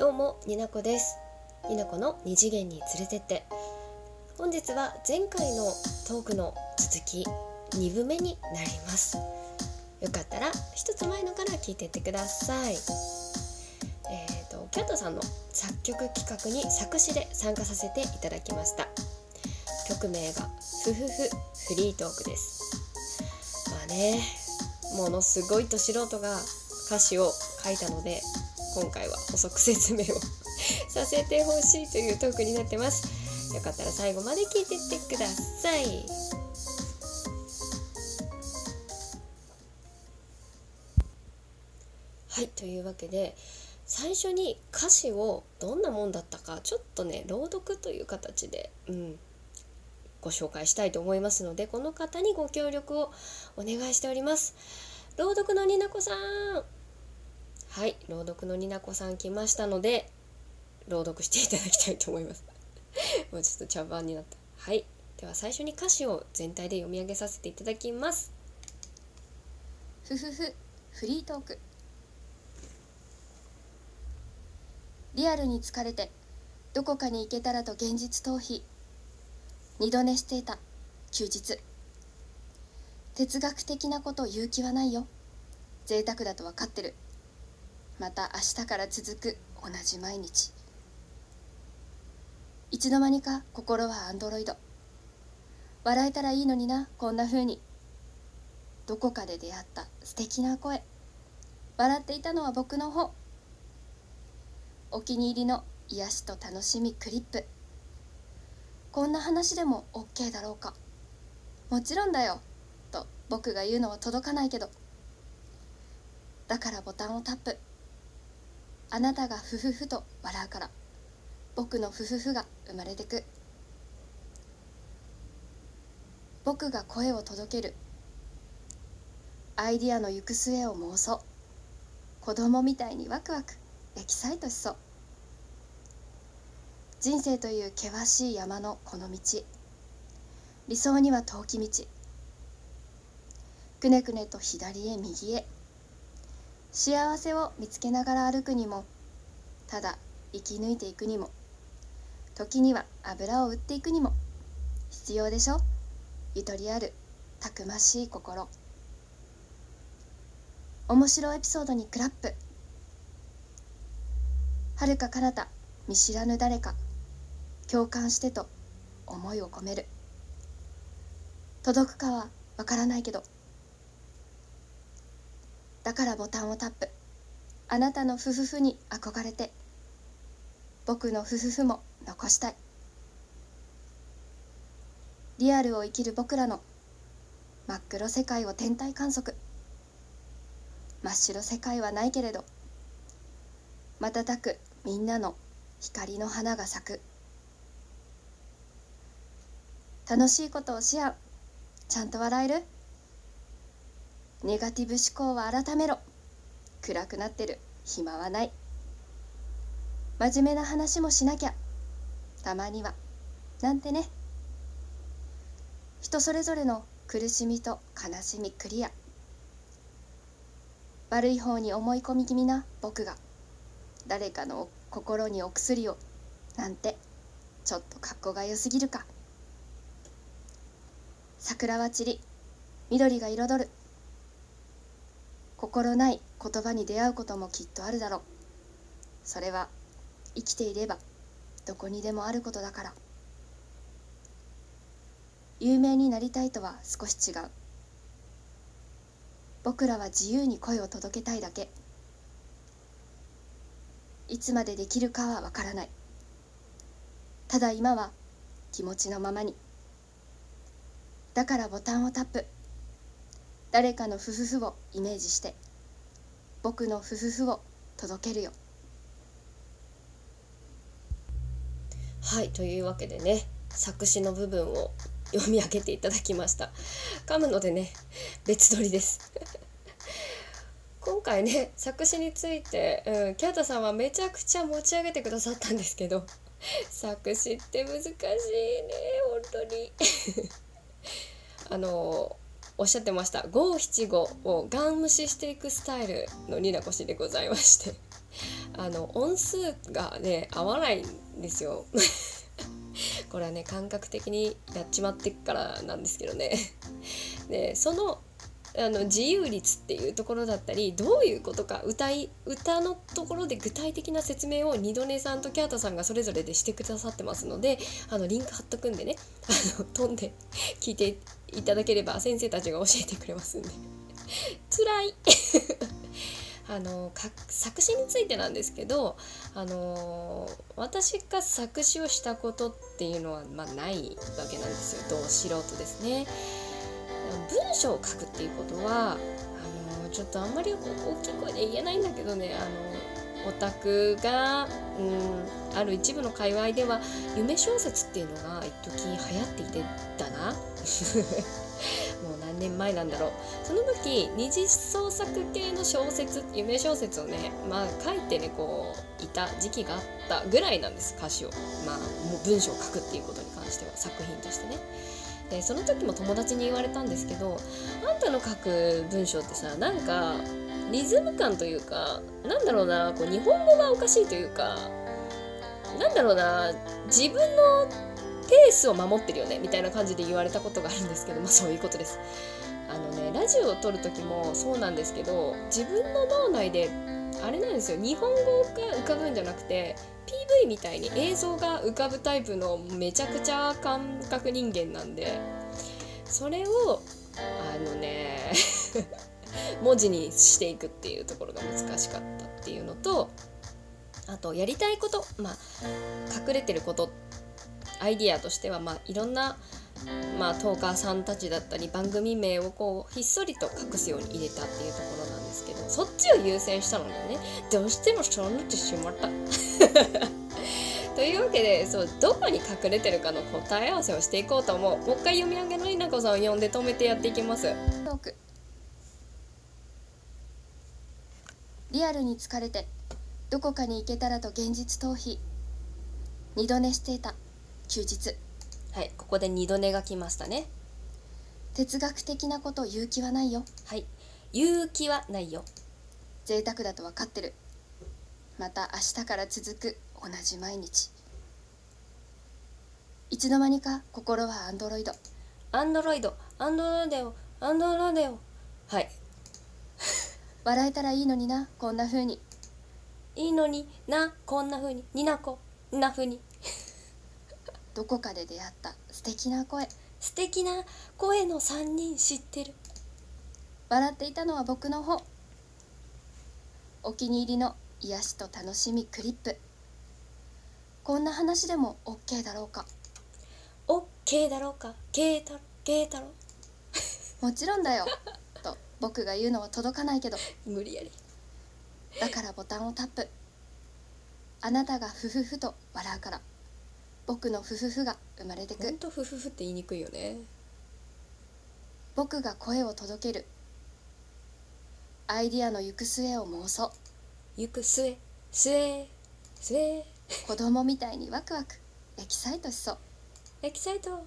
どうもになこです。になこの二次元に連れてって。本日は前回のトークの続き2部目になります。よかったら一つ前のから聞いてってください。えっ、ー、とキャットさんの作曲企画に作詞で参加させていただきました。曲名がふふふフリートークです。まあねものすごいと素人が歌詞を書いたので今回は補足説明を させてほしいというトークになってます。よかったら最後まで聞いてってください。はいというわけで最初に歌詞をどんなもんだったかちょっとね朗読という形で、うん、ご紹介したいと思いますのでこの方にご協力をお願いしております。朗読のになこさん。はい朗読のになこさん来ましたので朗読していただきたいと思います。もうちょっと茶番になった。はいでは最初に歌詞を全体で読み上げさせていただきます。ふふふフリートーク。リアルに疲れてどこかに行けたらと現実逃避。二度寝していた休日。哲学的なこと言う気はないよ。贅沢だと分かってる。また明日から続く同じ毎日。いつの間にか心はアンドロイド。笑えたらいいのになこんな風に。どこかで出会った素敵な声。笑っていたのは僕の方。お気に入りの癒しと楽しみクリップ。こんな話でも OK だろうか。もちろんだよ。と僕が言うのは届かないけど。だからボタンをタップ。あなたがふふふと笑うから僕のふふふが生まれてく。僕が声を届ける。アイディアの行く末を妄想。子供みたいにワクワク。エキサイトしそう。人生という険しい山のこの道。理想には遠き道。くねくねと左へ右へ。幸せを見つけながら歩くにもただ生き抜いていくにも時には油を売っていくにも必要でしょ？ゆとりあるたくましい心。面白いエピソードにクラップ。はるか彼方見知らぬ誰か共感してと思いを込める。届くかはわからないけどだからボタンをタップ。あなたの夫婦に憧れて。僕の夫婦も残したい。リアルを生きる僕らの真っ黒世界を天体観測。真っ白世界はないけれど瞬くみんなの光の花が咲く。楽しいことをし合うちゃんと笑える？ネガティブ思考は改めろ。暗くなってる。暇はない。真面目な話もしなきゃ。たまには。なんてね。人それぞれの苦しみと悲しみクリア。悪い方に思い込み気味な僕が。誰かの心にお薬をなんて。ちょっと格好が良すぎるか。桜は散り。緑が彩る。心ない言葉に出会うこともきっとあるだろう。それは生きていればどこにでもあることだから。有名になりたいとは少し違う。僕らは自由に声を届けたいだけ。いつまでできるかはわからない。ただ今は気持ちのままに。だからボタンをタップ。誰かの夫婦をイメージして僕の夫婦を届けるよ。はいというわけでね作詞の部分を読み上げていただきました。噛むのでね別撮りです。今回ね作詞について、うん、キャータさんはめちゃくちゃ持ち上げてくださったんですけど作詞って難しいね本当に。あのおっしゃってました。五七五をガン無視していくスタイルのニナコシでございまして。あの音数がね合わないんですよ。これはね感覚的にやっちまってっからなんですけどね。でそのあの自由率っていうところだったりどういうことか歌い歌のところで具体的な説明を二度寝さんとキャータさんがそれぞれでしてくださってますのであのリンク貼っとくんでねあの飛んで聞いていただければ先生たちが教えてくれますんで。辛い。あの作詞についてなんですけどあの私が作詞をしたことっていうのは、まあ、ないわけなんですよ。どう素人ですね。文章を書くっていうことはあのちょっとあんまり大きい声で言えないんだけどねあのオタクが、うん、ある一部の界隈では夢小説っていうのが一時流行っていてだな。もう何年前なんだろう。その時二次創作系の小説夢小説をねまあ書いてねこういた時期があったぐらいなんです歌詞を。まあもう文章を書くっていうことに関しては作品としてね。でその時も友達に言われたんですけどあんたの書く文章ってさなんかリズム感というかなんだろうなこう日本語がおかしいというかなんだろうな自分のペースを守ってるよねみたいな感じで言われたことがあるんですけどまあそういうことです。あのねラジオを撮る時もそうなんですけど自分の脳内であれなんですよ。日本語が浮かぶんじゃなくて PV みたいに映像が浮かぶタイプのめちゃくちゃ感覚人間なんでそれをあのね 文字にしていくっていうところが難しかったっていうのとあとやりたいことまあ隠れてることアイディアとしてはまあいろんなまあ、トーカーさんたちだったり番組名をこうひっそりと隠すように入れたっていうところですけどそっちを優先したのでね。どうしてもそうなってしまった。というわけでそうどこに隠れてるかの答え合わせをしていこうと思う。もう一回読み上げのりなこさんを読んで止めてやっていきます。リアルに疲れてどこかに行けたらと現実逃避。二度寝していた。休日。はいここで二度寝が来ましたね。哲学的なこと言う気はないよ。はい言う気はないよ。贅沢だと分かってる。また明日から続く。同じ毎日。いつの間にか心はアンドロイド。アンドロイド。アンドロデオアンドロデオはい。笑えたらいいのになこんな風に。いいのになこんな風に。になこ。んな風に。どこかで出会った素敵な声。素敵な声の3人知ってる笑っていたのは僕の方。お気に入りの癒しと楽しみクリップ。こんな話でも OK だろうか？オッケーだろうか？ケータロケータロ。もちろんだよ。と僕が言うのは届かないけど。無理やり。だからボタンをタップ。あなたがフフフと笑うから。僕のフフフが生まれてく。ほんとフフフって言いにくいよね。僕が声を届けるアイディアの行く末を妄想。行く末。末。末 子供みたいにワクワク。エキサイトしそう。エキサイト。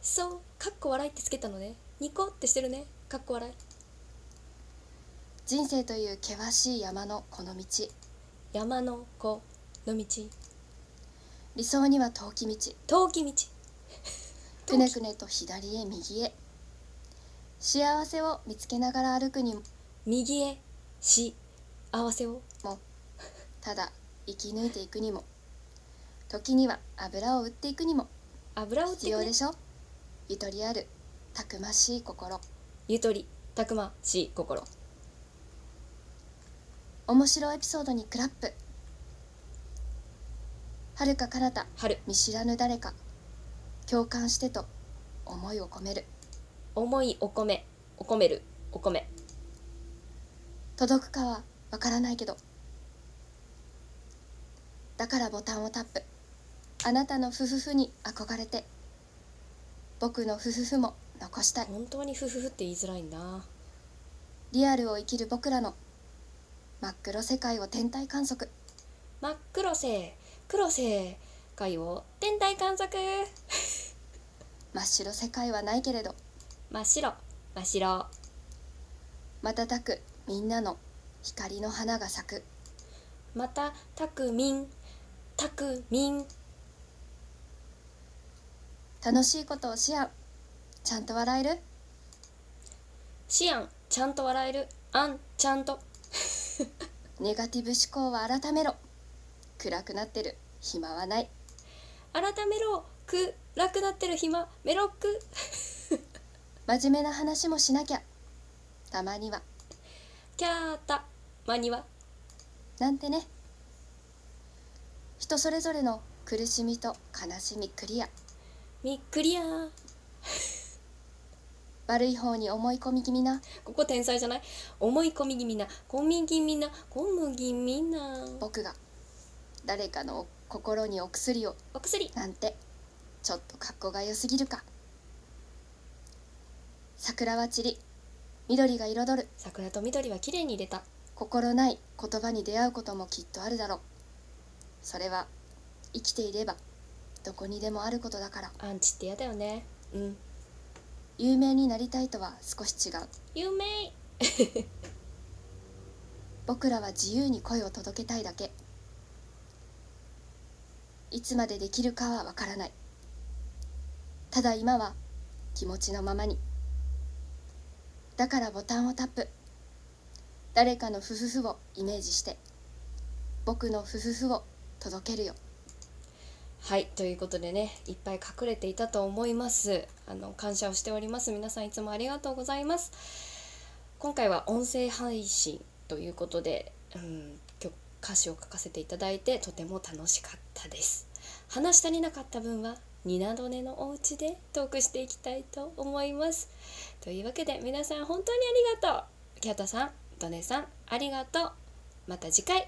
そう。かっこ笑いってつけたのね。ニコってしてるね。かっこ笑い。人生という険しい山のこの道。山の子の道。理想には遠き道。陶器道。くねくねと左へ右へ。幸せを見つけながら歩くに右へし合わせを。もただ生き抜いていくにも。時には油を売っていくにも。油を必要でしょ？ゆとりあるたくましい心。ゆとりたくましい心。面白いエピソードにクラップ。はるか彼方春見知らぬ誰か。共感してと思いを込める。重いお米お込めるお米届くかはわからないけど。だからボタンをタップ。あなたのフフフに憧れて。僕のフフフも残したい。本当にフフフって言いづらいんだ。リアルを生きる僕らの。真っ黒世界を天体観測。真っ黒星黒星界を天体観測。真っ白世界はないけれど。真っ白。真っ白。瞬くみんなの光の花が咲く。またたくみんたくみん。楽しいことをしやんちゃんと笑える？しやんちゃんと笑える。あんちゃんと。ネガティブ思考は改めろ。暗くなってる。暇はない。改めろ。暗くなってる暇。メロック。真面目な話もしなきゃ。たまにはキャータ。マニはなんてね。人それぞれの苦しみと悲しみクリア。みクリアー悪い方に思い込み気味な。ここ天才じゃない？思い込み気味な。込み気味な。小麦みな。僕が。誰かの心にお薬を。お薬。なんて。ちょっと格好が良すぎるか。桜は散り緑が彩る。桜と緑は綺麗に入れた。心ない言葉に出会うこともきっとあるだろう。それは生きていればどこにでもあることだから。アンチって嫌だよね。うん。有名になりたいとは少し違う。有名。僕らは自由に声を届けたいだけ。いつまでできるかはわからない。ただ今は気持ちのままにだからボタンをタップ。誰かのフフフをイメージして僕のフフフを届けるよ。はいということでねいっぱい隠れていたと思います。あの感謝をしております。皆さんいつもありがとうございます。今回は音声配信ということで、うん、曲歌詞を書かせていただいてとても楽しかったです。話し足りなかった分はニナドネのお家でトークしていきたいと思います。というわけで皆さん本当にありがとう。キャタさんドネさんありがとう。また次回お